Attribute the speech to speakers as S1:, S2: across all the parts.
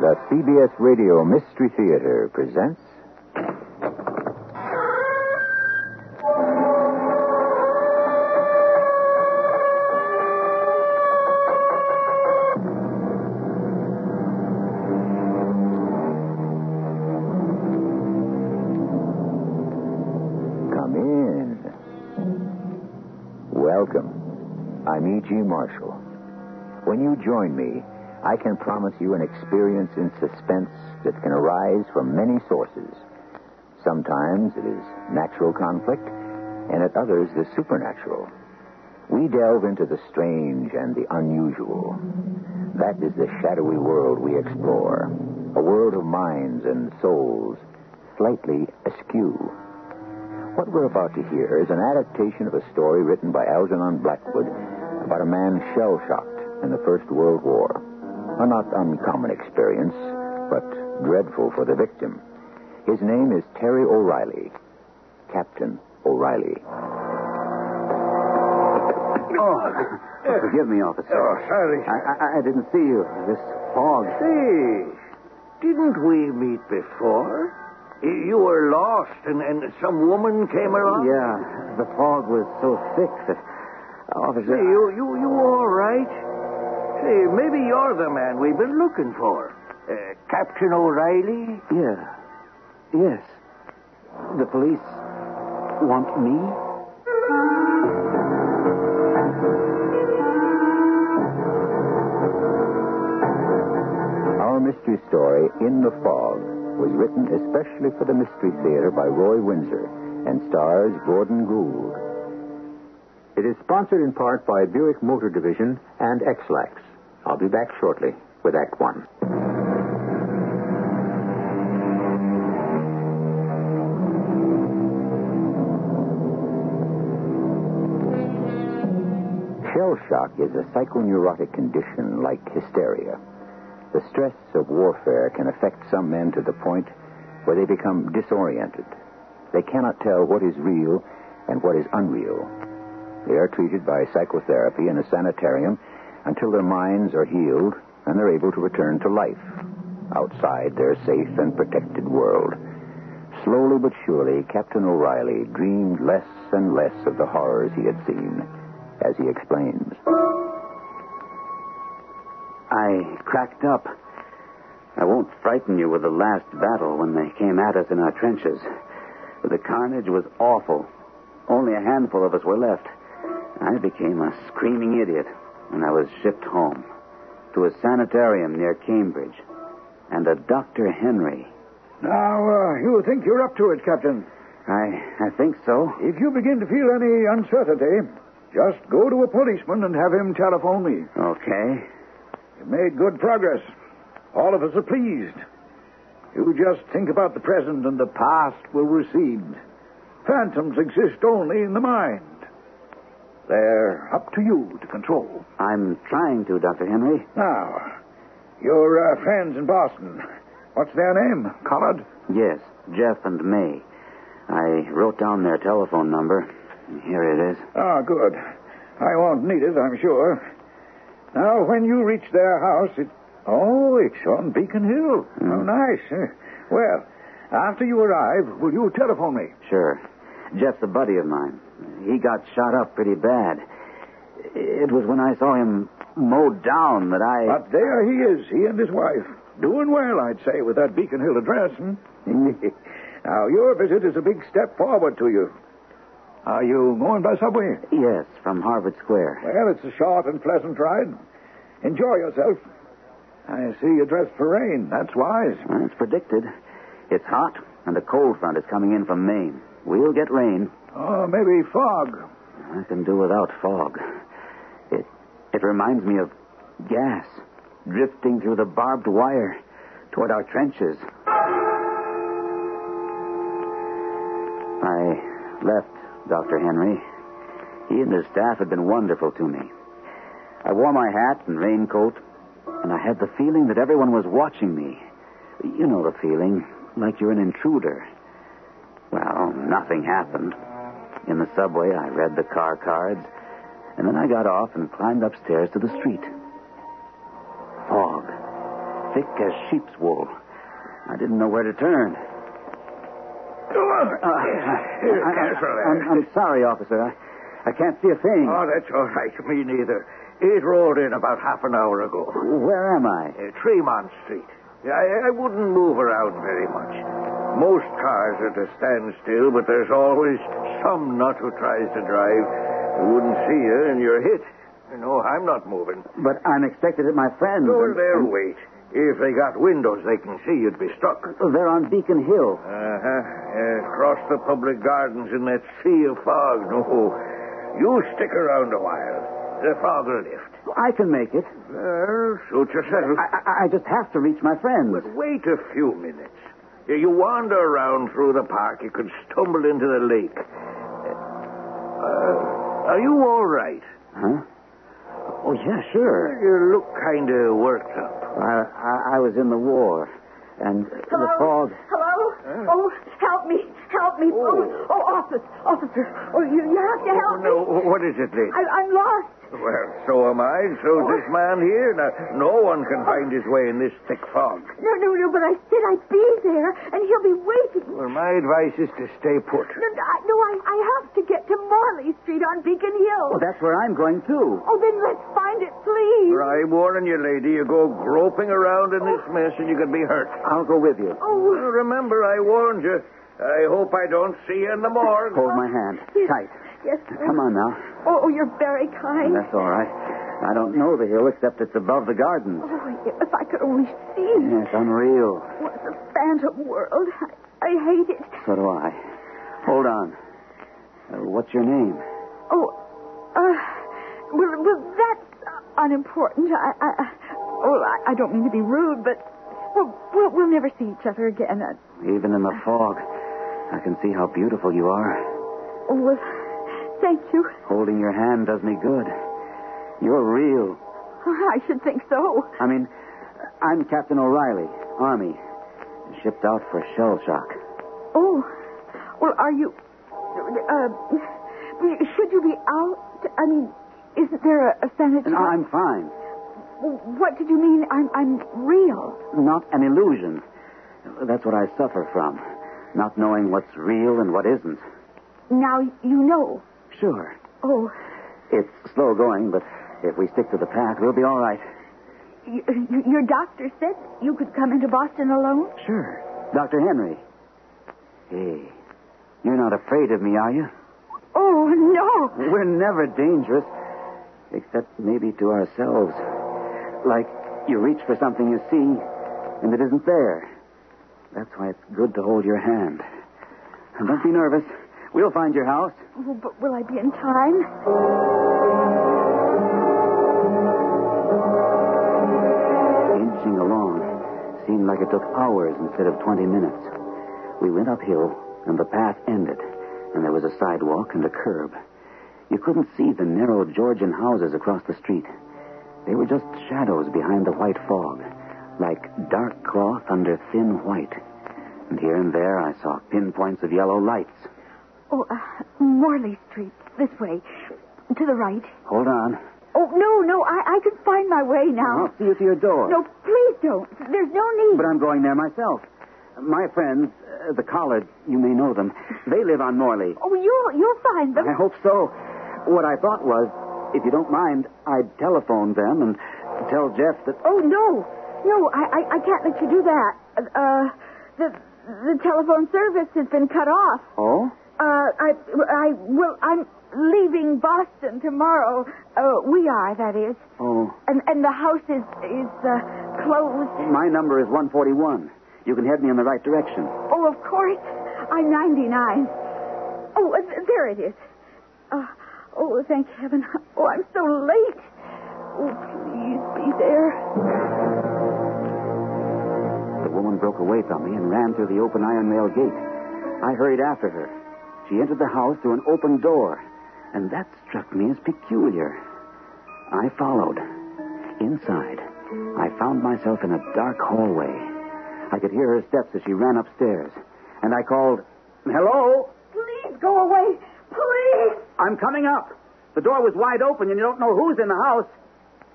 S1: The CBS Radio Mystery Theater presents. Come in. Welcome. I'm E.G. Marshall. When you join me, I can promise you an experience in suspense that can arise from many sources. Sometimes it is natural conflict, and at others, the supernatural. We delve into the strange and the unusual. That is the shadowy world we explore. A world of minds and souls, slightly askew. What we're about to hear is an adaptation of a story written by Algernon Blackwood about a man shell shocked in the First World War. A not uncommon experience, but dreadful for the victim. His name is Terry O'Reilly. Captain O'Reilly.
S2: Oh, oh forgive me, officer.
S3: Oh, sorry.
S2: I, I, I didn't see you. This fog.
S3: Say, didn't we meet before? You were lost, and, and some woman came along?
S2: Yeah, the fog was so thick that. Uh, officer.
S3: Say, you, you, you all right? Say, maybe you're the man we've been looking for. Uh, Captain O'Reilly?
S2: Yeah. Yes. The police want me?
S1: Our mystery story, In the Fog, was written especially for the Mystery Theater by Roy Winsor and stars Gordon Gould. It is sponsored in part by Buick Motor Division and Ex-Lax. I'll be back shortly with Act One. Shell shock is a psychoneurotic condition like hysteria. The stress of warfare can affect some men to the point where they become disoriented. They cannot tell what is real and what is unreal. They are treated by psychotherapy in a sanitarium until their minds are healed and they're able to return to life outside their safe and protected world. Slowly but surely, Captain O'Reilly dreamed less and less of the horrors he had seen, as he explains.
S2: I cracked up. I won't frighten you with the last battle when they came at us in our trenches. The carnage was awful. Only a handful of us were left. I became a screaming idiot, and I was shipped home to a sanitarium near Cambridge. And a Dr. Henry.
S4: Now, uh, you think you're up to it, Captain.
S2: I I think so.
S4: If you begin to feel any uncertainty, just go to a policeman and have him telephone me.
S2: Okay.
S4: You've made good progress. All of us are pleased. You just think about the present and the past will recede. Phantoms exist only in the mind. They're up to you to control.
S2: I'm trying to, Dr. Henry.
S4: Now, your uh, friends in Boston, what's their name? Collard?
S2: Yes, Jeff and May. I wrote down their telephone number. Here it is.
S4: Ah, good. I won't need it, I'm sure. Now, when you reach their house, it. Oh, it's on Beacon Hill. Oh, nice. Well, after you arrive, will you telephone me?
S2: Sure. Jeff's a buddy of mine. He got shot up pretty bad. It was when I saw him mowed down that I.
S4: But there he is, he and his wife. Doing well, I'd say, with that Beacon Hill address. Hmm? now, your visit is a big step forward to you. Are you going by subway?
S2: Yes, from Harvard Square.
S4: Well, it's a short and pleasant ride. Enjoy yourself. I see you're dressed for rain. That's wise.
S2: Well, it's predicted. It's hot, and a cold front is coming in from Maine. We'll get rain.
S4: Oh, maybe fog.
S2: I can do without fog. It it reminds me of gas drifting through the barbed wire toward our trenches. I left Dr. Henry. He and his staff had been wonderful to me. I wore my hat and raincoat, and I had the feeling that everyone was watching me. You know the feeling, like you're an intruder. Well, nothing happened. In the subway, I read the car cards, and then I got off and climbed upstairs to the street. Fog. thick as sheep's wool. I didn't know where to turn. Uh, I, am I'm sorry, officer. I, I can't see a thing.
S3: Oh, that's all right. Me neither. It rolled in about half an hour ago.
S2: Where am I?
S3: Uh, Tremont Street. I, I wouldn't move around very much. Most cars are at a standstill, but there's always some nut who tries to drive. Who wouldn't see you, and you're hit. No, I'm not moving.
S2: But I'm expected at my friend's.
S3: Go
S2: and-
S3: in there
S2: and-
S3: and wait. If they got windows they can see, you'd be stuck.
S2: They're on Beacon Hill.
S3: Uh-huh. Uh, across the public gardens in that sea of fog. No. You stick around a while. The fog will lift.
S2: I can make it.
S3: Well, suit yourself.
S2: I, I, I just have to reach my friends.
S3: But wait a few minutes. Yeah, You wander around through the park, you could stumble into the lake. Uh, are you all right?
S2: Huh? Oh, yeah, sure.
S3: You look kind of worked up.
S2: I, I, I was in the war, and the
S5: Hello?
S2: fog.
S5: Hello? Oh, help me. Help me. Oh, oh, officer. Officer. Oh, you, you have to help me.
S3: No,
S5: me.
S3: what is it, Lee?
S5: I, I'm lost.
S3: Well, so am I. So's this oh. man here. Now, no one can find his way in this thick fog.
S5: No, no, no, but I said I'd be there, and he'll be waiting.
S3: Well, my advice is to stay put.
S5: No, no, I, no, I, I have to get to Morley Street on Beacon Hill.
S2: Oh, that's where I'm going, too.
S5: Oh, then let's find it, please.
S3: I warn you, lady. You go groping around in this mess and you could be hurt.
S2: I'll go with you.
S5: Oh,
S3: Well, remember, I warned you. I hope I don't see you in the morgue.
S2: Hold my hand.
S5: Yes.
S2: Tight.
S5: yes.
S2: Come on now.
S5: Oh, you're very kind.
S2: That's all right. I don't know the hill except it's above the gardens.
S5: Oh, if I could only see.
S2: Yeah, it's unreal.
S5: What a phantom world. I, I hate it.
S2: So do I. Hold on. Uh, what's your name?
S5: Oh, uh, well, well that's uh, unimportant. I, I, I, oh, I, I don't mean to be rude, but well, we'll, we'll never see each other again. Uh,
S2: Even in the fog, I can see how beautiful you are.
S5: oh, well, thank you.
S2: Holding your hand does me good. You're real.
S5: I should think so.
S2: I mean, I'm Captain O'Reilly, Army. Shipped out for shell shock.
S5: Oh, well, are you? Uh, should you be out? I mean, isn't there a, a sanitary?
S2: No, I'm fine.
S5: What did you mean? I'm I'm real.
S2: Not an illusion. That's what I suffer from. Not knowing what's real and what isn't.
S5: Now you know.
S2: Sure.
S5: Oh,
S2: It's slow going, but if we stick to the path, we'll be all right.
S5: y- y- your doctor said you could come into Boston alone.
S2: Sure. Dr. Henry. Hey, you're not afraid of me, are you?
S5: Oh no.
S2: We're never dangerous, except maybe to ourselves. Like you reach for something you see, and it isn't there. That's why it's good to hold your hand. And don't be nervous. We'll find your house.
S5: Oh, but will I be in time?
S2: Inching along seemed like it took hours instead of 20 minutes. We went uphill, and the path ended, and there was a sidewalk and a curb. You couldn't see the narrow Georgian houses across the street. They were just shadows behind the white fog, like dark cloth under thin white. And here and there I saw pinpoints of yellow lights.
S5: Oh, uh, Morley Street, this way, to the right.
S2: Hold on.
S5: Oh no, no, I I can find my way now.
S2: I'll see you to your door.
S5: No, please don't. There's no need.
S2: But I'm going there myself. My friends, uh, the Collards, you may know them, they live on Morley.
S5: Oh, you'll you'll find them.
S2: I hope so. What I thought was, if you don't mind, I'd telephone them and tell Jeff that.
S5: Oh no, no, I, I I can't let you do that. Uh, the the telephone service has been cut off.
S2: Oh?
S5: Uh, I I will. I'm leaving Boston tomorrow. Uh, we are, that is,
S2: Oh.
S5: and and the house is is uh, closed.
S2: My number is 141. You can head me in the right direction.
S5: Oh, of course. I'm 99. Oh, uh, there it is. Uh, oh, thank heaven. Oh, I'm so late. Oh, please be there.
S2: Woman broke away from me and ran through the open iron rail gate. I hurried after her. She entered the house through an open door, and that struck me as peculiar. I followed. Inside, I found myself in a dark hallway. I could hear her steps as she ran upstairs, and I called, Hello?
S5: Please go away. Please.
S2: I'm coming up. The door was wide open, and you don't know who's in the house.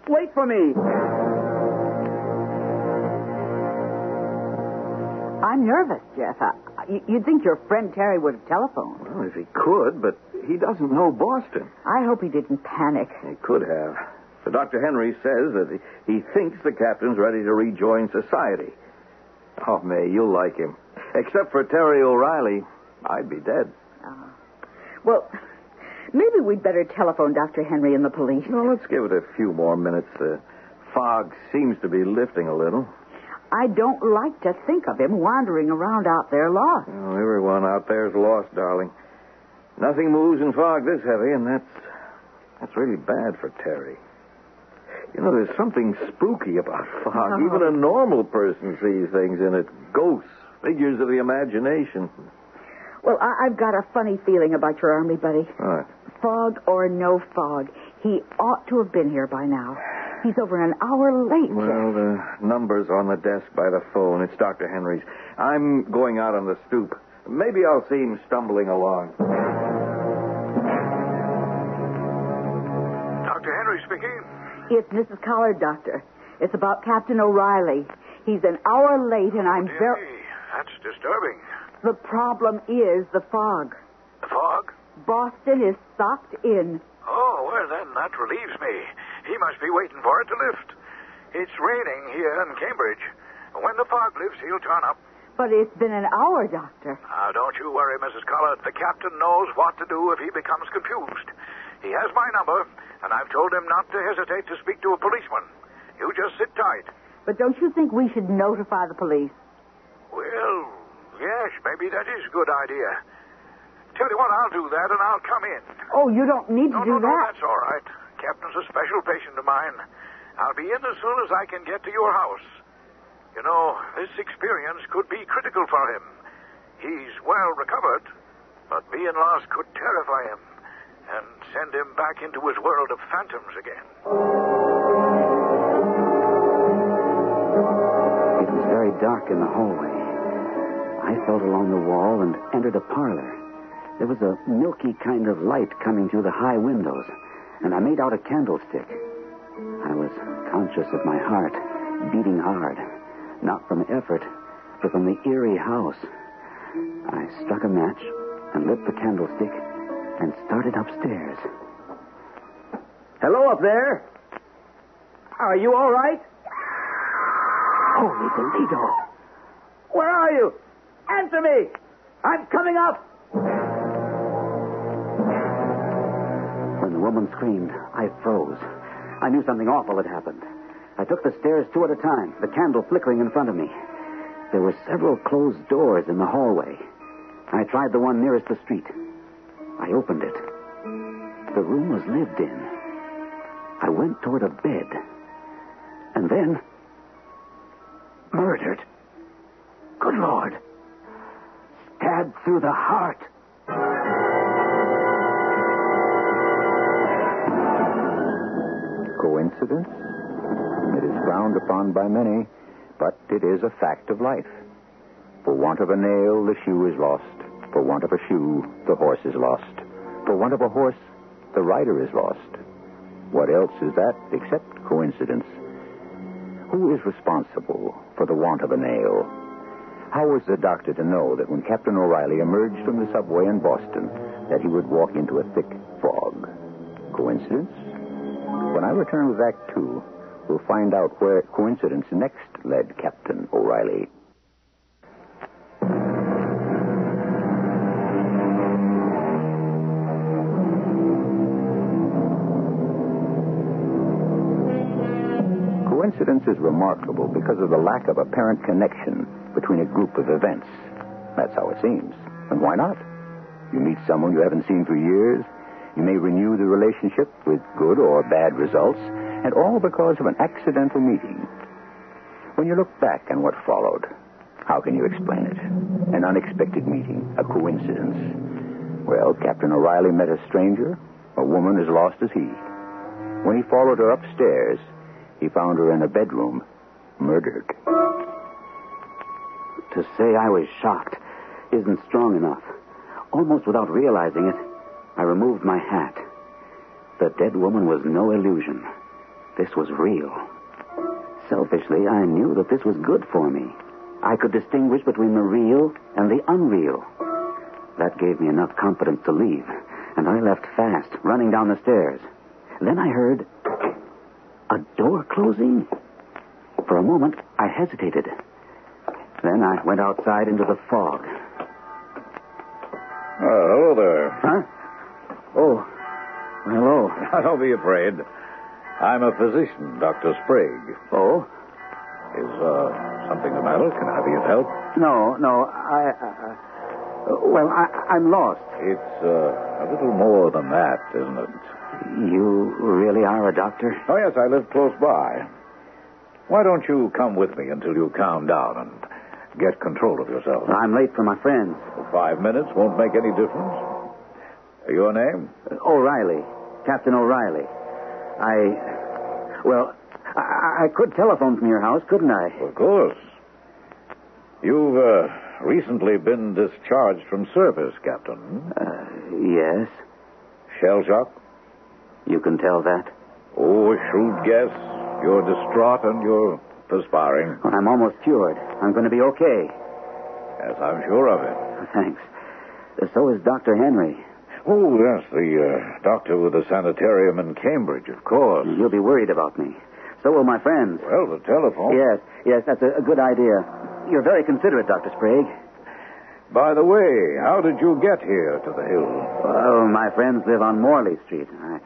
S2: Wait for me.
S5: I'm nervous, Jeff. I, you- you'd think your friend Terry would have telephoned.
S3: Well, if he could, but he doesn't know Boston.
S5: I hope he didn't panic.
S3: He could have. But Dr. Henry says that he, he thinks the captain's ready to rejoin society. Oh, May, you'll like him. Except for Terry O'Reilly, I'd be dead. Ah.
S5: Well, maybe we'd better telephone Dr. Henry and the police.
S3: No, let's give it a few more minutes. The fog seems to be lifting a little.
S5: I don't like to think of him wandering around out there lost.
S3: Oh, everyone out there's lost, darling. Nothing moves in fog this heavy, and that's that's really bad for Terry. You know, there's something spooky about fog.
S5: Oh.
S3: Even a normal person sees things in it. Ghosts, figures of the imagination.
S5: Well, I- I've got a funny feeling about your army buddy.
S3: All right.
S5: Fog or no fog, he ought to have been here by now. He's over an hour late.
S3: Well, the number's on the desk by the phone. It's Dr. Henry's. I'm going out on the stoop. Maybe I'll see him stumbling along.
S4: Dr. Henry speaking.
S5: It's Mrs. Collard, Doctor. It's about Captain O'Reilly. He's an hour late, and I'm
S4: Dear
S5: very.
S4: me, that's disturbing.
S5: The problem is the fog.
S4: The fog?
S5: Boston is socked in.
S4: Oh, well, then that relieves me. He must be waiting for it to lift. It's raining here in Cambridge. When the fog lifts, he'll turn up.
S5: But it's been an hour, Doctor.
S4: Now, don't you worry, Mrs. Collard. The captain knows what to do if he becomes confused. He has my number, and I've told him not to hesitate to speak to a policeman. You just sit tight.
S5: But don't you think we should notify the police?
S4: Well, yes, maybe that is a good idea. Tell you what, I'll do that, and I'll come in.
S5: Oh, you don't need to
S4: No,
S5: do
S4: no, no,
S5: that.
S4: that's all right. Captain's a special patient of mine. I'll be in as soon as I can get to your house. You know, this experience could be critical for him. He's well recovered, but being lost could terrify him and send him back into his world of phantoms again.
S2: It was very dark in the hallway. I felt along the wall and entered a parlor. There was a milky kind of light coming through the high windows, and I made out a candlestick. I was conscious of my heart beating hard, not from effort, but from the eerie house. I struck a match and lit the candlestick and started upstairs.
S3: Hello up there. Are you all right?
S2: Holy Toledo!
S3: Where are you? Answer me. I'm coming up.
S2: The woman screamed, I froze. I knew something awful had happened. I took the stairs two at a time, the candle flickering in front of me. There were several closed doors in the hallway. I tried the one nearest the street. I opened it. The room was lived in. I went toward a bed. And then. Murdered. Good Lord. Stabbed through the heart.
S1: Coincidence? It is frowned upon by many, but it is a fact of life. For want of a nail, the shoe is lost. For want of a shoe, the horse is lost. For want of a horse, the rider is lost. What else is that except coincidence? Who is responsible for the want of a nail? How was the doctor to know that when Captain O'Reilly emerged from the subway in Boston, that he would walk into a thick fog? Coincidence? When I return with Act Two, we'll find out where coincidence next led Captain O'Reilly. Coincidence is remarkable because of the lack of apparent connection between a group of events. That's how it seems. And why not? You meet someone you haven't seen for years. You may renew the relationship with good or bad results, and all because of an accidental meeting. When you look back on what followed, how can you explain it? An unexpected meeting, a coincidence. Well, Captain O'Reilly met a stranger, a woman as lost as he. When he followed her upstairs, he found her in a bedroom, murdered.
S2: To say I was shocked isn't strong enough. Almost without realizing it, I removed my hat. The dead woman was no illusion. This was real. Selfishly, I knew that this was good for me. I could distinguish between the real and the unreal. That gave me enough confidence to leave, and I left fast, running down the stairs. Then I heard a door closing. For a moment, I hesitated. Then I went outside into the fog.
S4: Oh, hello there.
S2: Huh? Oh, hello.
S4: Don't be afraid. I'm a physician, Dr. Sprague.
S2: Oh?
S4: Is uh, something the matter? Can I be of help?
S2: No, no, I. Uh, well, I, I'm lost.
S4: It's uh, a little more than that, isn't it?
S2: You really are a doctor?
S4: Oh, yes, I live close by. Why don't you come with me until you calm down and get control of yourself?
S2: I'm late for my friends.
S4: Five minutes won't make any difference. Your name?
S2: O'Reilly. Captain O'Reilly. I. Well, I, I could telephone from your house, couldn't I?
S4: Of course. You've uh, recently been discharged from service, Captain.
S2: Uh, yes.
S4: Shell shock?
S2: You can tell that?
S4: Oh, a shrewd guess. You're distraught and you're perspiring.
S2: Well, I'm almost cured. I'm going to be okay.
S4: Yes, I'm sure of it.
S2: Thanks. Uh, So is Dr. Henry.
S4: Oh, yes, the uh, doctor with the sanitarium in Cambridge, of course.
S2: He'll be worried about me. So will my friends.
S4: Well, the telephone.
S2: Yes, yes, that's a, a good idea. You're very considerate, Dr. Sprague.
S4: By the way, how did you get here to the hill?
S2: Well, my friends live on Morley Street. I,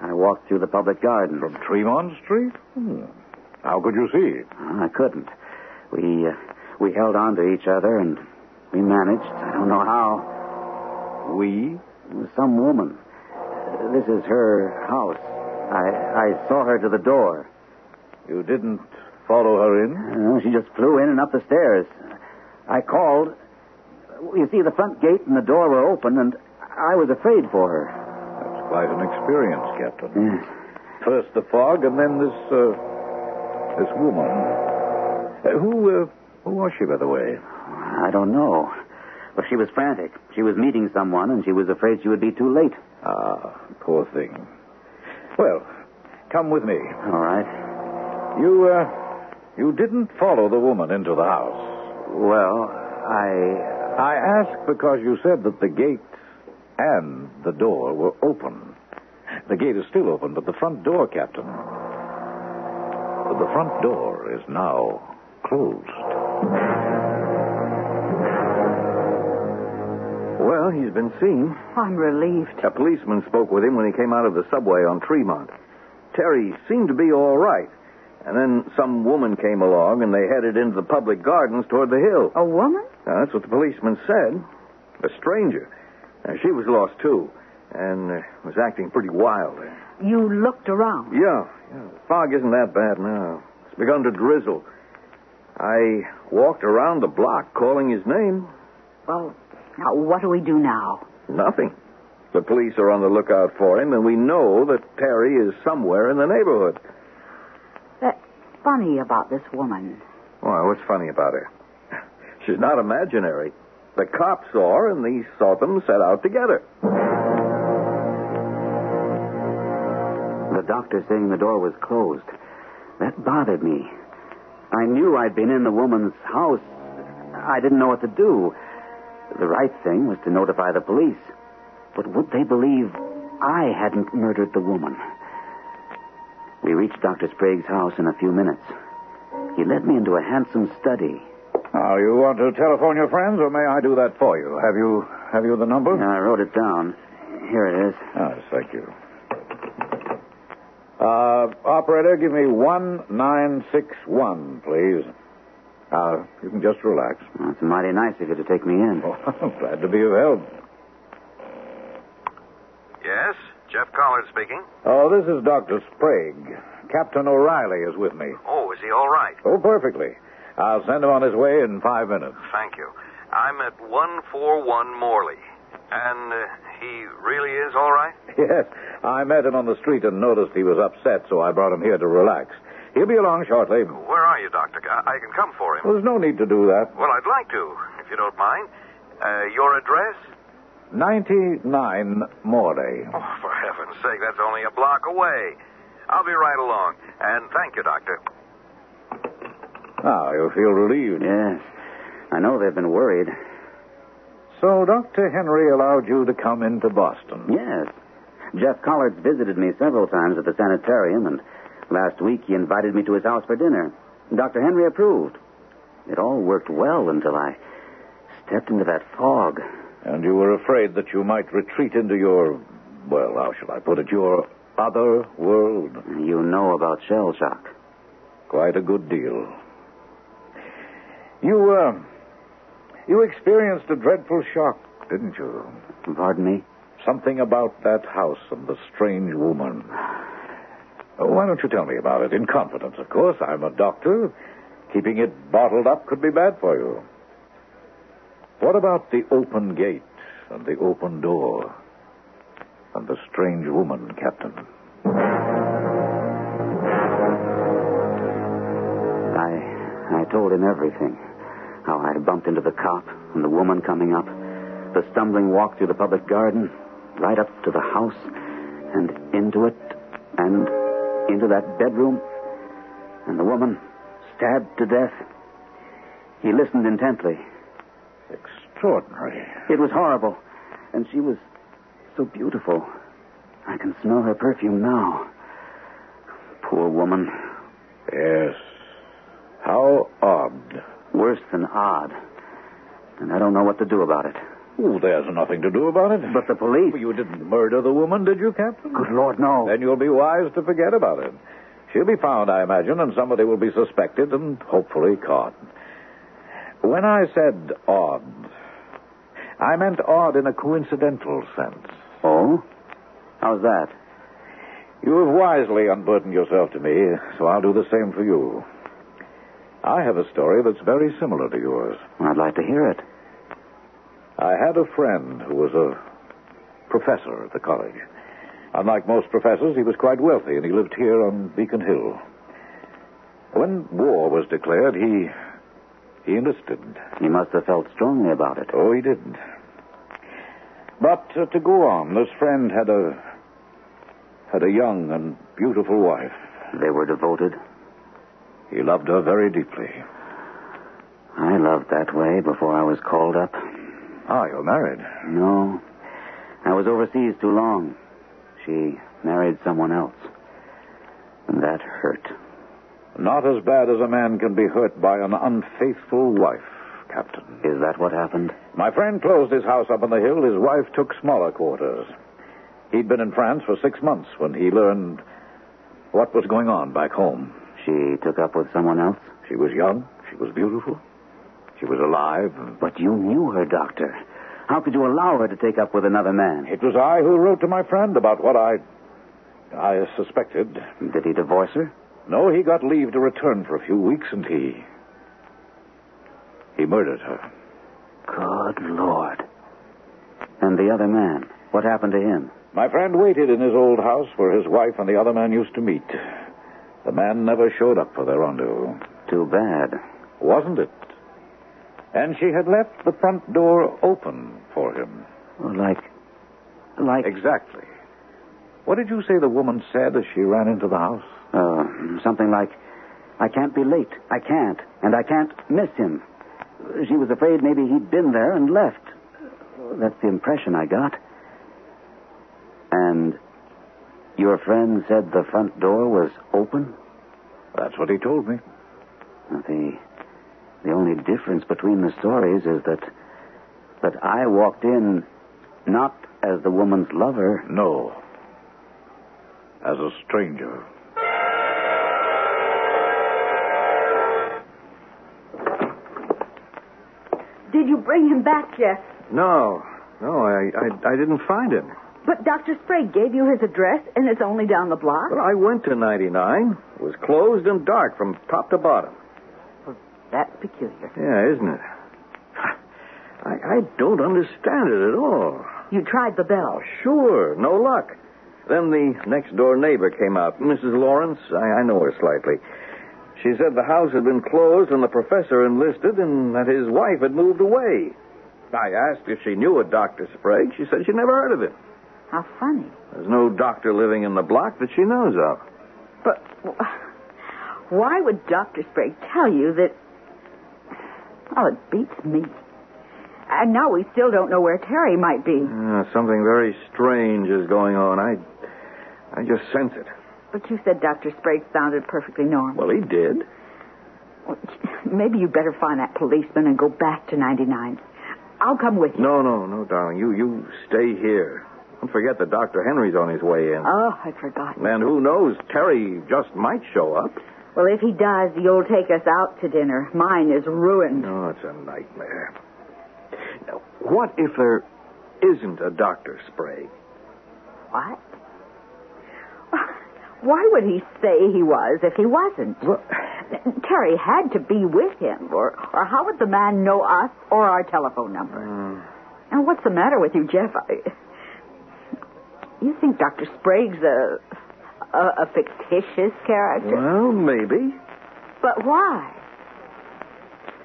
S2: I walked through the public garden.
S4: From Tremont Street? Hmm. How could you see?
S2: I couldn't. We uh, we held on to each other and we managed. I don't know how.
S4: We?
S2: Some woman. This is her house. I I saw her to the door.
S4: You didn't follow her in?
S2: Uh, she just flew in and up the stairs. I called. You see, the front gate and the door were open, and I was afraid for her.
S4: That's quite an experience, Captain.
S2: Yes.
S4: First the fog, and then this, uh, this woman. Uh, who, uh, who was she, by the way?
S2: I don't know. But she was frantic. She was meeting someone, and she was afraid she would be too late.
S4: Ah, poor thing. Well, come with me.
S2: All right.
S4: You, uh, you didn't follow the woman into the house.
S2: Well, I.
S4: I ask because you said that the gate and the door were open. The gate is still open, but the front door, Captain. The front door is now closed.
S3: Well, he's been seen.
S5: I'm relieved.
S3: A policeman spoke with him when he came out of the subway on Tremont. Terry seemed to be all right. And then some woman came along and they headed into the public gardens toward the hill.
S5: A woman?
S3: Now, that's what the policeman said. A stranger. Now, she was lost, too, and uh, was acting pretty wild.
S5: You looked around.
S3: Yeah, yeah. The fog isn't that bad now. It's begun to drizzle. I walked around the block calling his name.
S5: Well, now, what do we do now?
S3: Nothing. The police are on the lookout for him, and we know that Terry is somewhere in the neighborhood.
S5: That's funny about this woman.
S3: Why, what's funny about her? She's not imaginary. The cops saw her, and they saw them set out together.
S2: The doctor saying the door was closed. That bothered me. I knew I'd been in the woman's house. I didn't know what to do. The right thing was to notify the police. But would they believe I hadn't murdered the woman? We reached Dr. Sprague's house in a few minutes. He led me into a handsome study.
S4: Now, you want to telephone your friends, or may I do that for you? Have you have you the number?
S2: I wrote it down. Here it is.
S4: Ah, Yes, thank you. Uh, operator, give me 1961, please. Now, you can just relax.
S2: Well, it's mighty nice of you to take me in.
S4: Oh, I'm glad to be of help.
S6: Yes, Jeff Collard speaking.
S4: Oh, this is Dr. Sprague. Captain O'Reilly is with me.
S6: Oh, is he all right?
S4: Oh, perfectly. I'll send him on his way in five minutes.
S6: Thank you. I'm at 141 Morley. And uh, he really is all right?
S4: Yes, I met him on the street and noticed he was upset, so I brought him here to relax. He'll be along shortly.
S6: Where are you, Doctor? I, I can come for him.
S4: Well, there's no need to do that.
S6: Well, I'd like to, if you don't mind. Uh, your address?
S4: 99 Morley.
S6: Oh, for heaven's sake, that's only a block away. I'll be right along. And thank you, Doctor.
S4: Now, you feel relieved.
S2: Yes. I know they've been worried.
S4: So Dr. Henry allowed you to come into Boston?
S2: Yes. Jeff Collards visited me several times at the sanitarium, and last week he invited me to his house for dinner. Dr. Henry approved. It all worked well until I stepped into that fog.
S4: And you were afraid that you might retreat into your, well, how shall I put it, your other world?
S2: You know about shell shock.
S4: Quite a good deal. You, uh, you experienced a dreadful shock, didn't you?
S2: Pardon me?
S4: Something about that house and the strange woman. Uh, Why don't you tell me about it? In confidence, of course. I'm a doctor. Keeping it bottled up could be bad for you. What about the open gate and the open door? And the strange woman, Captain?
S2: I I told him everything. How I bumped into the cop and the woman coming up, the stumbling walk through the public garden, right up to the house, and into it, and into that bedroom, and the woman stabbed to death. He listened intently.
S4: Extraordinary.
S2: It was horrible, and she was so beautiful. I can smell her perfume now. Poor woman.
S4: Yes. How odd.
S2: Worse than odd. And I don't know what to do about it.
S4: Oh, there's nothing to do about it.
S2: But the police.
S4: You didn't murder the woman, did you, Captain?
S2: Good Lord, no.
S4: Then you'll be wise to forget about it. She'll be found, I imagine, and somebody will be suspected and hopefully caught. When I said odd, I meant odd in a coincidental sense.
S2: Oh? How's that?
S4: You have wisely unburdened yourself to me, so I'll do the same for you. I have a story that's very similar to yours.
S2: I'd like to hear it.
S4: I had a friend who was a professor at the college. Unlike most professors, he was quite wealthy, and he lived here on Beacon Hill. When war was declared, he he enlisted.
S2: He must have felt strongly about it.
S4: Oh, he did. But uh, to go on, this friend had a had a young and beautiful wife.
S2: They were devoted.
S4: He loved her very deeply.
S2: I loved that way before I was called up.
S4: Ah, you're married.
S2: No. I was overseas too long. She married someone else. And that hurt.
S4: Not as bad as a man can be hurt by an unfaithful wife, Captain.
S2: Is that what happened?
S4: My friend closed his house up on the hill. His wife took smaller quarters. He'd been in France for six months when he learned what was going on back home.
S2: She took up with someone else?
S4: She was young. She was beautiful. She was alive.
S2: But you knew her, Doctor. How could you allow her to take up with another man?
S4: It was I who wrote to my friend about what I. I suspected.
S2: Did he divorce her?
S4: No, he got leave to return for a few weeks, and he. He murdered her.
S2: Good Lord. And the other man? What happened to him?
S4: My friend waited in his old house where his wife and the other man used to meet. The man never showed up for their rendezvous.
S2: Too bad.
S4: Wasn't it? And she had left the front door open for him.
S2: Like. Like.
S4: Exactly. What did you say the woman said as she ran into the house?
S2: Uh, something like, I can't be late. I can't. And I can't miss him. She was afraid maybe he'd been there and left. That's the impression I got. And your friend said the front door was open?
S4: That's what he told me.
S2: The the only difference between the stories is that that I walked in not as the woman's lover.
S4: No. As a stranger.
S7: Did you bring him back, Jeff?
S3: No, no, I, I, I didn't find him.
S7: But Dr. Sprague gave you his address, and it's only down the block.
S3: But I went to 99. It was closed and dark from top to bottom.
S7: That's peculiar.
S3: Yeah, isn't it? I, I don't understand it at all.
S7: You tried the bell.
S3: Oh, sure, no luck. Then the next door neighbor came out, Mrs. Lawrence. I, I know her slightly. She said the house had been closed and the professor enlisted and that his wife had moved away. I asked if she knew a Dr. Sprague. She said she never heard of him.
S7: How funny.
S3: There's no doctor living in the block that she knows of.
S7: But why would Dr. Sprague tell you that.
S5: Oh, it beats me. And now we still don't know where Terry might be.
S3: Uh, something very strange is going on. I, I just sense it.
S5: But you said Dr. Sprague sounded perfectly normal.
S3: Well, he did.
S5: Well, Maybe you'd better find that policeman and go back to 99. I'll come with you.
S3: No, no, no, darling. You, you stay here. Don't forget that Dr. Henry's on his way in.
S5: Oh, I'd forgotten.
S3: And who knows, Terry just might show up.
S5: Well, if he does, you'll take us out to dinner. Mine is ruined.
S3: No, it's a nightmare. Now, what if there isn't a Dr. Sprague?
S5: What? Why would he say he was if he wasn't?
S3: Well,
S5: Terry had to be with him, or, or how would the man know us or our telephone number?
S3: Hmm.
S5: Now, what's the matter with you, Jeff? I, you think Dr. Sprague's a, a, a fictitious character?
S3: well, maybe.
S5: But why?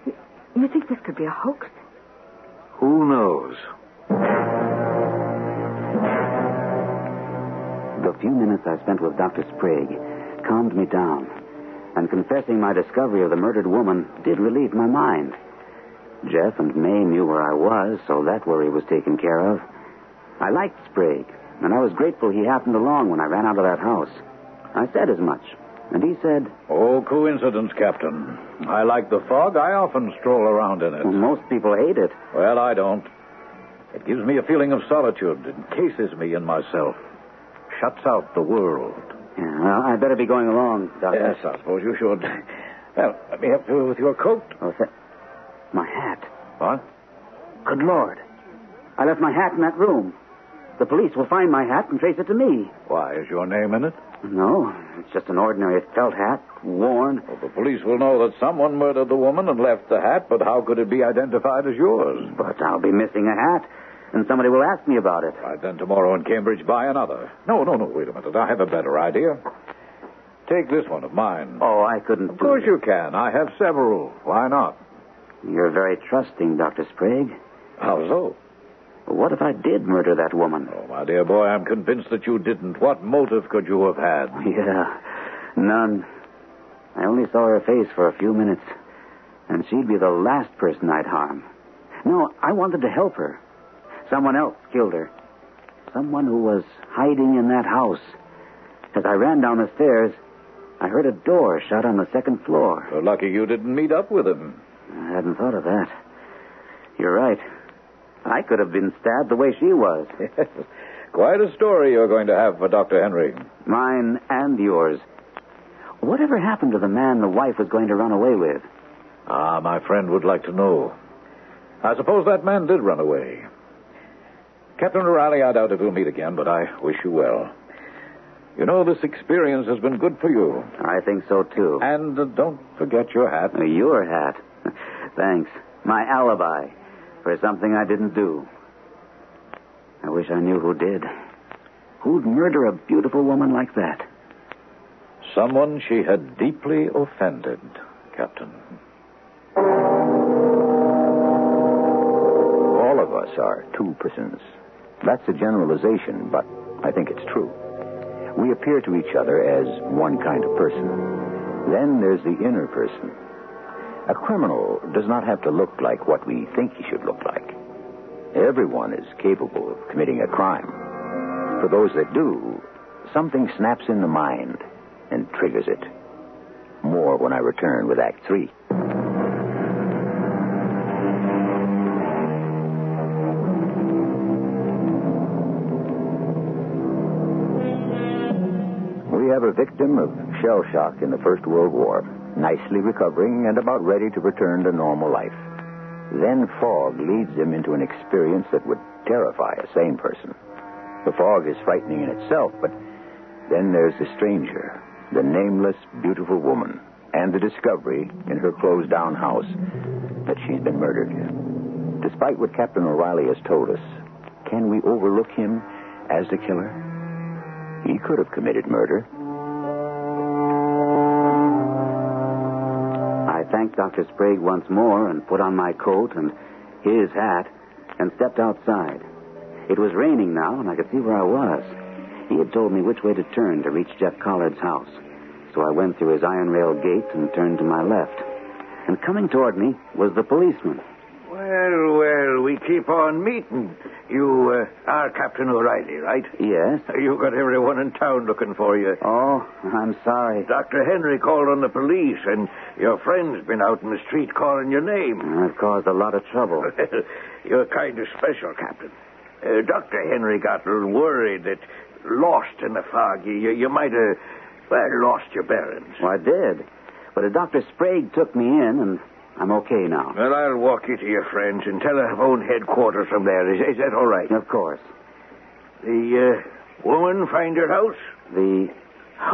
S5: You, you think this could be a hoax?
S3: Who knows?
S2: The few minutes I spent with Dr. Sprague calmed me down, and confessing my discovery of the murdered woman did relieve my mind. Jeff and May knew where I was, so that worry was taken care of. I liked Sprague, and I was grateful he happened along when I ran out of that house. I said as much, and he said,
S4: Oh, coincidence, Captain. I like the fog. I often stroll around in it.
S2: well, most people hate it.
S4: Well, I don't. It gives me a feeling of solitude, encases me in myself, shuts out the world.
S2: Yeah, well, I'd better be going along, Doctor.
S4: Yes, I suppose you should. Well, let me help you with your coat.
S2: Oh, th- my hat.
S4: What?
S2: Good Lord. I left my hat in that room. The police will find my hat and trace it to me.
S4: Why, is your name in it?
S2: No, it's just an ordinary felt hat, worn.
S4: Well, the police will know that someone murdered the woman and left the hat, but how could it be identified as yours?
S2: But I'll be missing a hat, and somebody will ask me about it.
S4: Right, then tomorrow in Cambridge, buy another. No, no, no, wait a minute. I have a better idea. Take this one of mine.
S2: Oh, I couldn't.
S4: Of course you can. I have several. Why not?
S2: You're very trusting, Dr. Sprague.
S4: How so?
S2: What if I did murder that woman?
S4: Oh, my dear boy, I'm convinced that you didn't. What motive could you have had?
S2: Yeah, none. I only saw her face for a few minutes, and she'd be the last person I'd harm. No, I wanted to help her. Someone else killed her. Someone who was hiding in that house. As I ran down the stairs, I heard a door shut on the second floor.
S4: You're lucky you didn't meet up with him.
S2: I hadn't thought of that. You're right. I could have been stabbed the way she was.
S4: Quite a story you're going to have for Dr. Henry.
S2: Mine and yours. Whatever happened to the man the wife was going to run away with?
S4: Ah, my friend would like to know. I suppose that man did run away. Captain O'Reilly, I doubt if we'll meet again, but I wish you well. You know, this experience has been good for you.
S2: I think so, too.
S4: And uh, don't forget your hat.
S2: Your hat. Thanks. My alibi for something I didn't do. I wish I knew who did. Who'd murder a beautiful woman like that?
S4: Someone she had deeply offended, Captain.
S1: All of us are two persons. That's a generalization, but I think it's true. We appear to each other as one kind of person. Then there's the inner person. A criminal does not have to look like what we think he should look like. Everyone is capable of committing a crime. For those that do, something snaps in the mind and triggers it. More when I return with Act Three. We have a victim of shell shock in the First World War, nicely recovering and about ready to return to normal life. Then fog leads him into an experience that would terrify a sane person. The fog is frightening in itself, but then there's the stranger, the nameless, beautiful woman, and the discovery in her closed down house that she's been murdered. Despite what Captain O'Reilly has told us, can we overlook him as the killer? He could have committed murder.
S2: Thanked Dr. Sprague once more and put on my coat and his hat and stepped outside. It was raining now, and I could see where I was. He had told me which way to turn to reach Jeff Collard's house. So I went through his iron rail gate and turned to my left. and coming toward me was the policeman.
S3: Well, well, we keep on meeting. You uh, are Captain O'Reilly, right?
S2: Yes.
S3: You got everyone in town looking for you.
S2: Oh, I'm sorry.
S3: Dr. Henry called on the police, and your friend's been out in the street calling your name.
S2: I've caused a lot of trouble.
S3: You're kind of special, Captain. Uh, Dr. Henry got a little worried that, lost in the fog, you, you might have, well, lost your bearings.
S2: Well, I did. But a Dr. Sprague took me in, and I'm okay now.
S3: Well, I'll walk you to your friends and telephone headquarters from there. Is, is that all right?
S2: Of course.
S3: The uh, woman find your house?
S2: The.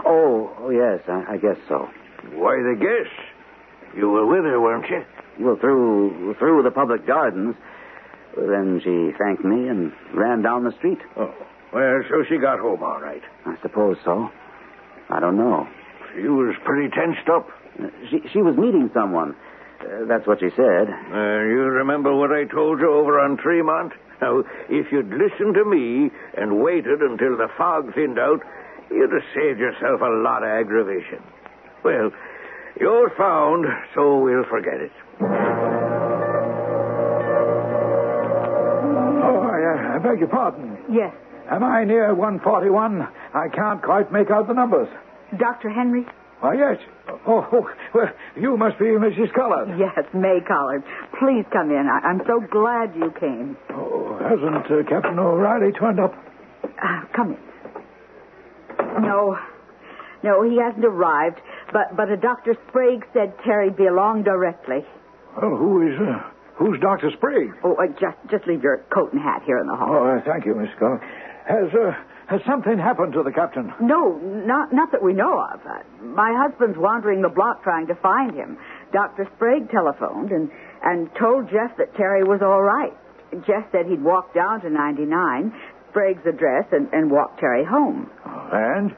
S2: Oh, oh yes, I, I guess so.
S3: Why, the guess. You were with her, weren't you?
S2: Well, through through the public gardens. Then she thanked me and ran down the street.
S3: Oh. Well, so she got home all right.
S2: I suppose so. I don't know.
S3: She was pretty tensed up.
S2: She she was meeting someone. Uh, that's what she said.
S3: Uh, you remember what I told you over on Tremont? Now, if you'd listened to me and waited until the fog thinned out, you'd have saved yourself a lot of aggravation. Well, you're found, so we'll forget it.
S4: Oh, I, I beg your pardon.
S5: Yes.
S4: Am I near 141? I can't quite make out the numbers.
S5: Dr. Henry?
S4: Why, yes. Oh, oh, well, you must be Mrs. Collard.
S5: Yes, May Collard. Please come in. I- I'm so glad you came.
S4: Oh, hasn't uh, Captain O'Reilly turned up?
S5: Uh, come in. No. No, he hasn't arrived, but, but a Dr. Sprague said Terry'd be along directly.
S4: Well, who is, uh, who's Dr. Sprague?
S5: Oh, uh, just, just leave your coat and hat here in the hall.
S4: Oh, thank you, Miss Collard. Has, uh, has something happened to the captain?
S5: No, not, not that we know of. Uh, my husband's wandering the block trying to find him. Dr. Sprague telephoned and, and told Jeff that Terry was all right. Jeff said he'd walk down to 99, Sprague's address, and, and walk Terry home.
S4: And?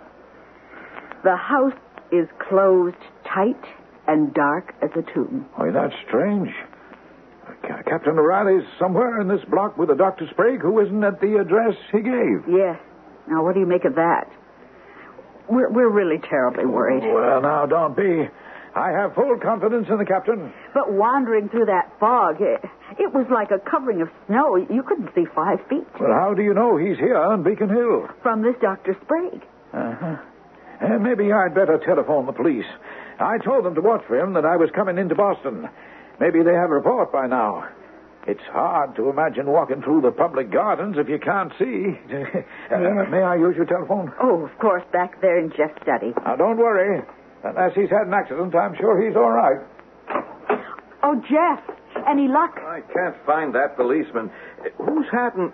S5: The house is closed tight and dark as a tomb.
S4: Why, that's strange. Captain O'Reilly's somewhere in this block with a Dr. Sprague who isn't at the address he gave.
S5: Yes. Now, what do you make of that? We're, we're really terribly worried.
S4: Well, now, don't be. I have full confidence in the captain.
S5: But wandering through that fog, it, it was like a covering of snow. You couldn't see five feet.
S4: Well, how do you know he's here on Beacon Hill?
S5: From this Dr. Sprague.
S4: Uh-huh. Uh, maybe I'd better telephone the police. I told them to watch for him that I was coming into Boston. Maybe they have a report by now. It's hard to imagine walking through the public gardens if you can't see. uh, may I use your telephone?
S5: Oh, of course, back there in Jeff's study.
S4: Now, don't worry. Unless he's had an accident, I'm sure he's all right.
S5: Oh, Jeff, any luck?
S6: I can't find that policeman. Whose hat and...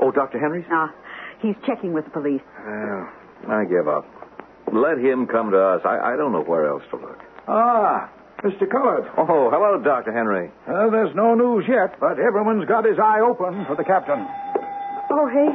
S6: Oh, Dr. Henry's?
S5: Ah, he's checking with the police.
S6: Well, I give up. Let him come to us. I, I don't know where else to look.
S4: Ah, Mr. Collard.
S6: Oh, hello, Dr. Henry.
S4: Uh, there's no news yet, but everyone's got his eye open for the captain.
S5: Oh, hey,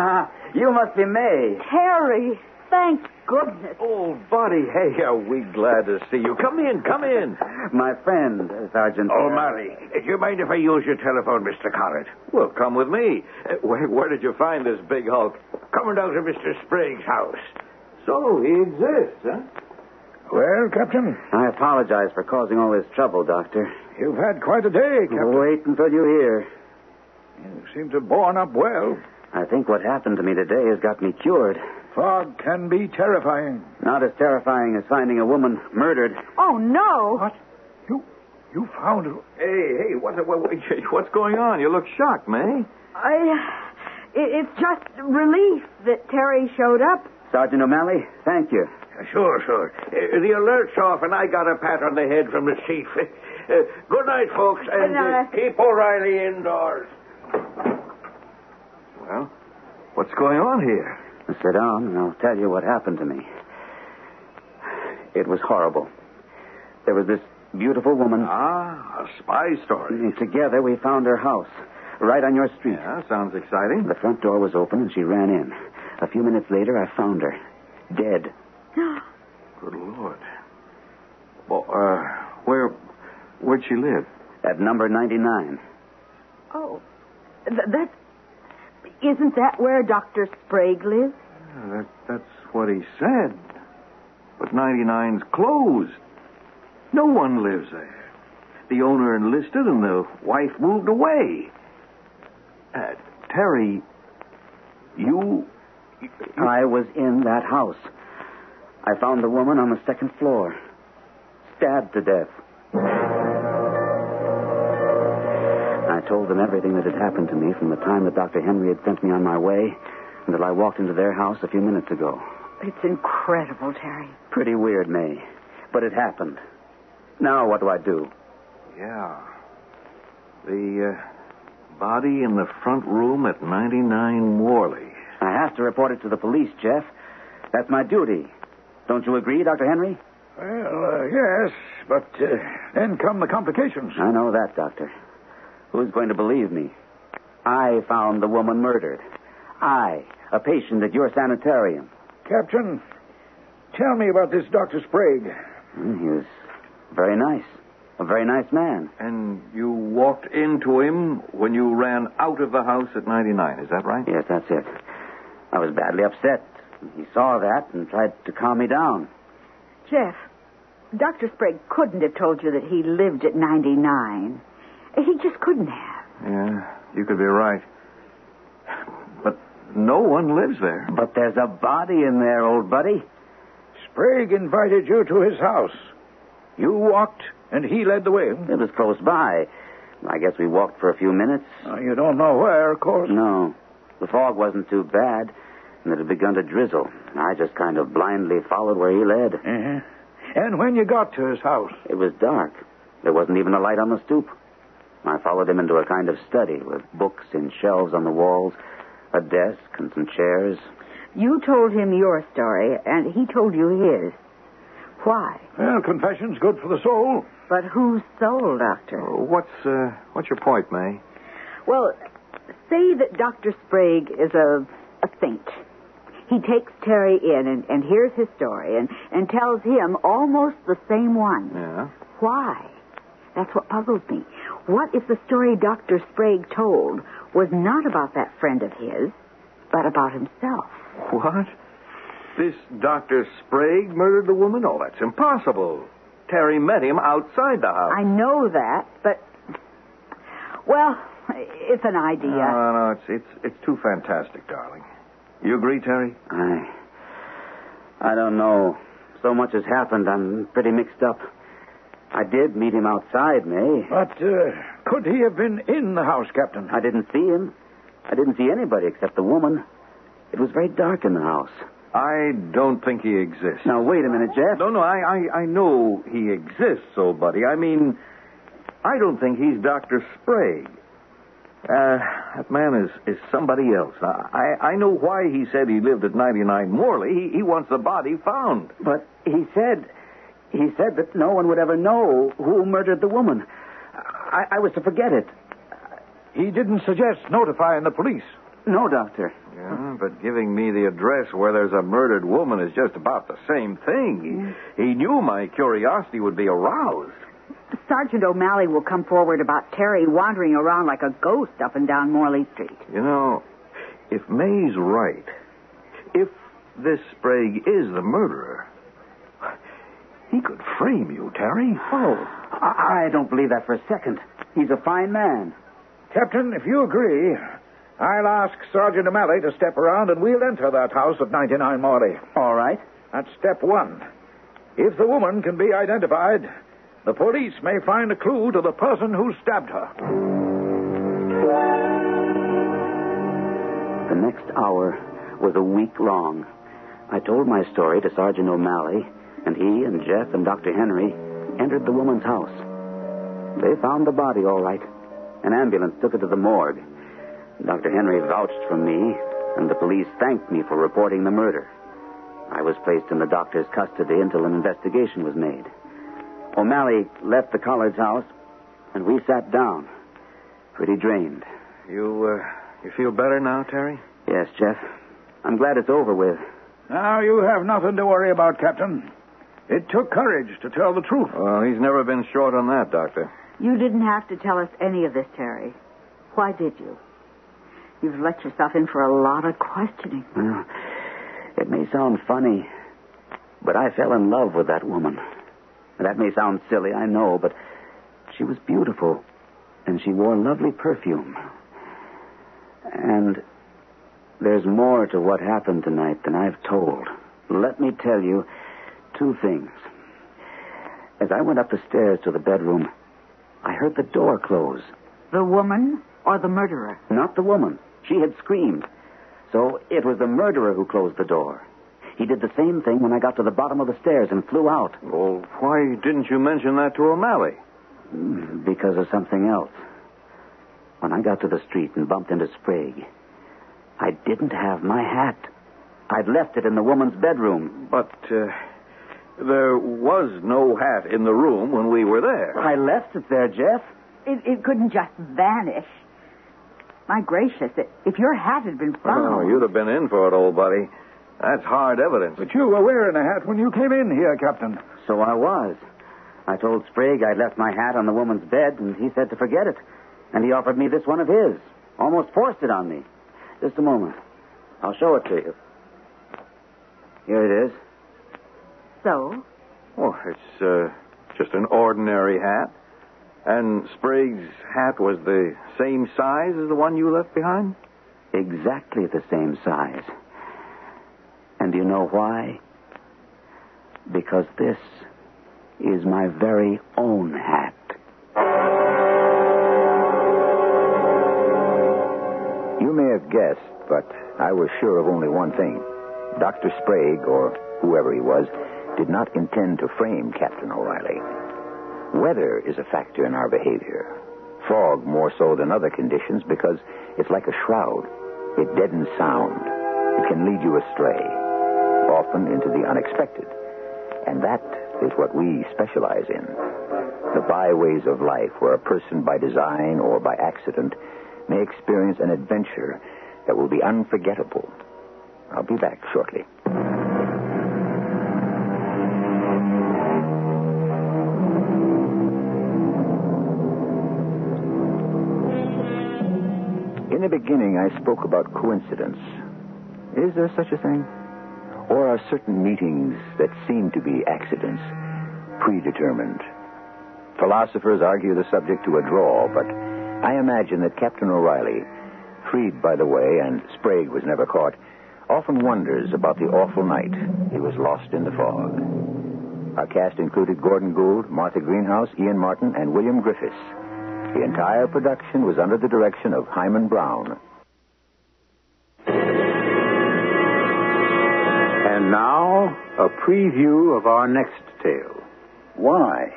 S2: Ah, you must be May.
S5: Terry. Thank goodness.
S6: Oh, buddy, hey, are we glad to see you. Come in, come in.
S2: My friend, uh, Sergeant.
S3: Oh, Mary, do you mind if I use your telephone, Mr. Collard?
S6: Well, come with me. Uh, Where, where did you find this big hulk?
S3: Coming down to Mr. Sprague's house.
S6: So, he exists, huh?
S4: Well, Captain,
S2: I apologize for causing all this trouble, Doctor.
S4: you've had quite a day, Captain.
S2: Wait until you hear.
S4: You seem to have borne up well.
S2: I think what happened to me today has got me cured.
S4: Fog can be terrifying.
S2: Not as terrifying as finding a woman murdered.
S5: Oh, no.
S4: What? You you found her?
S6: Hey, hey, what, what, what's going on? You look shocked, May.
S5: I, it, it's just relief that Terry showed up.
S2: Sergeant O'Malley, thank you.
S3: Sure, sure. Uh, the alert's off, and I got a pat on the head from the chief. Uh, good night, folks, and uh,
S5: night.
S3: keep O'Reilly indoors.
S6: Well, what's going on here?
S2: Sit down, and I'll tell you what happened to me. It was horrible. There was this beautiful woman.
S6: Ah, a spy story.
S2: and Together, we found her house, right on your street.
S6: Yeah, sounds exciting.
S2: The front door was open, and she ran in. A few minutes later, I found her, dead.
S6: Good Lord. Well, uh, where, where'd she live?
S2: At number 99.
S5: Oh, th- that's. Isn't that where Dr. Sprague lives?
S6: Yeah, that, that's what he said. But 99's closed.
S3: No one lives there. The owner enlisted and the wife moved away. Uh, Terry, you.
S2: I was in that house. I found the woman on the second floor, stabbed to death. I told them everything that had happened to me from the time that Dr. Henry had sent me on my way until I walked into their house a few minutes ago.
S5: It's incredible, Terry.
S2: Pretty weird, May. But it happened. Now, what do I do?
S3: Yeah. The uh, body in the front room at 99 Morley.
S2: I have to report it to the police, Jeff. That's my duty. Don't you agree, Dr. Henry?
S4: Well, uh, yes, but uh, then come the complications.
S2: I know that, Doctor. Who's going to believe me? I found the woman murdered. I, a patient at your sanitarium.
S4: Captain, tell me about this Dr. Sprague.
S2: He was very nice. A very nice man.
S3: And you walked into him when you ran out of the house at 99, is that right?
S2: Yes, that's it. I was badly upset. He saw that and tried to calm me down.
S5: Jeff, Dr. Sprague couldn't have told you that he lived at 99. He just couldn't have.
S3: Yeah, you could be right. But no one lives there.
S2: But there's a body in there, old buddy.
S4: Sprague invited you to his house. You walked, and he led the way.
S2: It was close by. I guess we walked for a few minutes.
S4: Uh, you don't know where, of course.
S2: No. The fog wasn't too bad, and it had begun to drizzle. I just kind of blindly followed where he led.
S4: Uh-huh. And when you got to his house,
S2: It was dark. There wasn't even a light on the stoop. I followed him into a kind of study with books in shelves on the walls, a desk, and some chairs.
S5: You told him your story, and he told you his. Why?
S4: well, confession's good for the soul.
S5: But whose soul, Doctor?
S3: Uh, What's uh, what's your point, May?
S5: Well, say that Dr. Sprague is a, a saint. He takes Terry in and, and hears his story and, and tells him almost the same one.
S3: Yeah.
S5: Why? That's what puzzles me. What if the story Dr. Sprague told was not about that friend of his, but about himself?
S3: What? This Dr. Sprague murdered the woman? Oh, that's impossible. Terry met him outside the house.
S5: I know that, but. Well, it's an idea.
S3: No, no, no. It's, it's, it's too fantastic, darling. You agree, Terry?
S2: I. I don't know. So much has happened, I'm pretty mixed up. I did meet him outside, May.
S4: But uh, could he have been in the house, Captain?
S2: I didn't see him. I didn't see anybody except the woman. It was very dark in the house.
S3: I don't think he exists.
S2: Now, wait a minute, Jeff.
S3: No, no, I, I, I know he exists, old buddy. I mean, I don't think he's Dr. Sprague. Uh, that man is, is somebody else. I, I know why he said he lived at 99 Morley. He, he wants the body found.
S2: But he said. He said that no one would ever know who murdered the woman. I, I was to forget it.
S4: He didn't suggest notifying the police.
S2: No, Doctor.
S3: Yeah, but giving me the address where there's a murdered woman is just about the same thing. He, he knew my curiosity would be aroused.
S5: Sergeant O'Malley will come forward about Terry wandering around like a ghost up and down Morley Street.
S3: You know, if May's right, if this Sprague is the murderer, he could frame you, Terry.
S2: Oh, I, I don't believe that for a second. He's a fine man.
S4: Captain, if you agree, I'll ask Sergeant O'Malley to step around and we'll enter that house at 99 Morley.
S2: All right.
S4: That's step one. If the woman can be identified, the police may find a clue to the person who stabbed her.
S2: The next hour was a week long. I told my story to Sergeant O'Malley, and he and Jeff and Dr. Henry entered the woman's house. They found the body all right. An ambulance took it to the morgue. Dr. Henry vouched for me, and the police thanked me for reporting the murder. I was placed in the doctor's custody until an investigation was made. O'Malley left the Collard house, and we sat down, pretty drained.
S3: You, uh, you feel better now, Terry?
S2: Yes, Jeff. I'm glad it's over with.
S4: Now, you have nothing to worry about, Captain. It took courage to tell the truth.
S3: Well, he's never been short on that, Doctor.
S5: You didn't have to tell us any of this, Terry. Why did you? You've let yourself in for a lot of questioning.
S2: Well, it may sound funny, but I fell in love with that woman. That may sound silly, I know, but she was beautiful, and she wore lovely perfume. And there's more to what happened tonight than I've told. Let me tell you two things. As I went up the stairs to the bedroom, I heard the door close.
S5: The woman or the murderer?
S2: Not the woman. She had screamed. So it was the murderer who closed the door. He did the same thing when I got to the bottom of the stairs and flew out.
S6: Well, why didn't you mention that to O'Malley?
S2: Mm, Because of something else. When I got to the street and bumped into Sprague, I didn't have my hat. I'd left it in the woman's bedroom.
S6: But uh, there was no hat in the room when we were there.
S2: I left it there, Jeff.
S5: It, it couldn't just vanish. My gracious, if your hat had been found.
S6: Oh, you'd have been in for it, old buddy. That's hard evidence.
S4: But you were wearing a hat when you came in here, Captain.
S2: So I was. I told Sprague I'd left my hat on the woman's bed, and he said to forget it. And he offered me this one of his. Almost forced it on me. Just a moment. I'll show it to you. Here it is.
S5: So?
S6: Oh, it's uh, just an ordinary hat. And Sprague's hat was the same size as the one you left behind?
S2: Exactly the same size. And do you know why? Because this is my very own hat.
S1: You may have guessed, but I was sure of only one thing. Dr. Sprague, or whoever he was, did not intend to frame Captain O'Reilly. Weather is a factor in our behavior. Fog more so than other conditions because it's like a shroud. It deadens sound. It can lead you astray, often into the unexpected. And that is what we specialize in. The byways of life where a person by design or by accident may experience an adventure that will be unforgettable. I'll be back shortly. In the beginning, I spoke about coincidence. Is there such a thing? Or are certain meetings that seem to be accidents predetermined? Philosophers argue the subject to a draw, but I imagine that Captain O'Reilly, freed by the way, and Sprague was never caught, often wonders about the awful night he was lost in the fog. Our cast included Gordon Gould, Martha Greenhouse, Ian Martin, and William Griffis. The entire production was under the direction of Himan Brown.
S8: And now, a preview of our next tale.
S9: Why?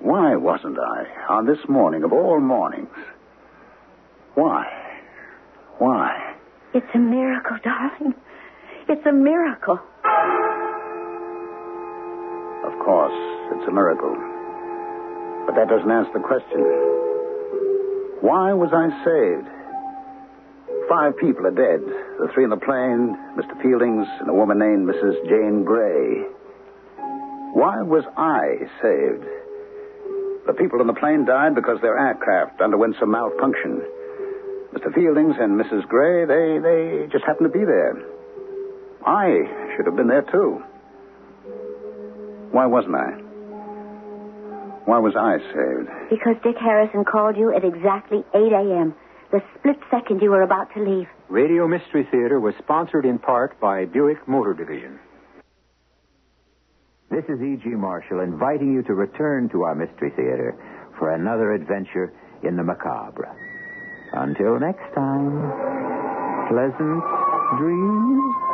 S9: Why wasn't I on this morning of all mornings? Why? Why?
S7: It's a miracle, darling. It's a miracle.
S9: Of course, it's a miracle. But that doesn't answer the question. Why was I saved? Five people are dead. The three in the plane, Mr. Fieldings, and a woman named Mrs. Jane Gray. Why was I saved? The people in the plane died because their aircraft underwent some malfunction. Mr. Fieldings and Mrs. Gray, they, they just happened to be there. I should have been there, too. Why wasn't I? Why was I saved?
S7: Because Dick Harrison called you at exactly 8 a.m., the split second you were about to leave.
S8: Radio Mystery Theater was sponsored in part by Buick Motor Division.
S1: This is E.G. Marshall inviting you to return to our Mystery Theater for another adventure in the macabre. Until next time, pleasant dreams.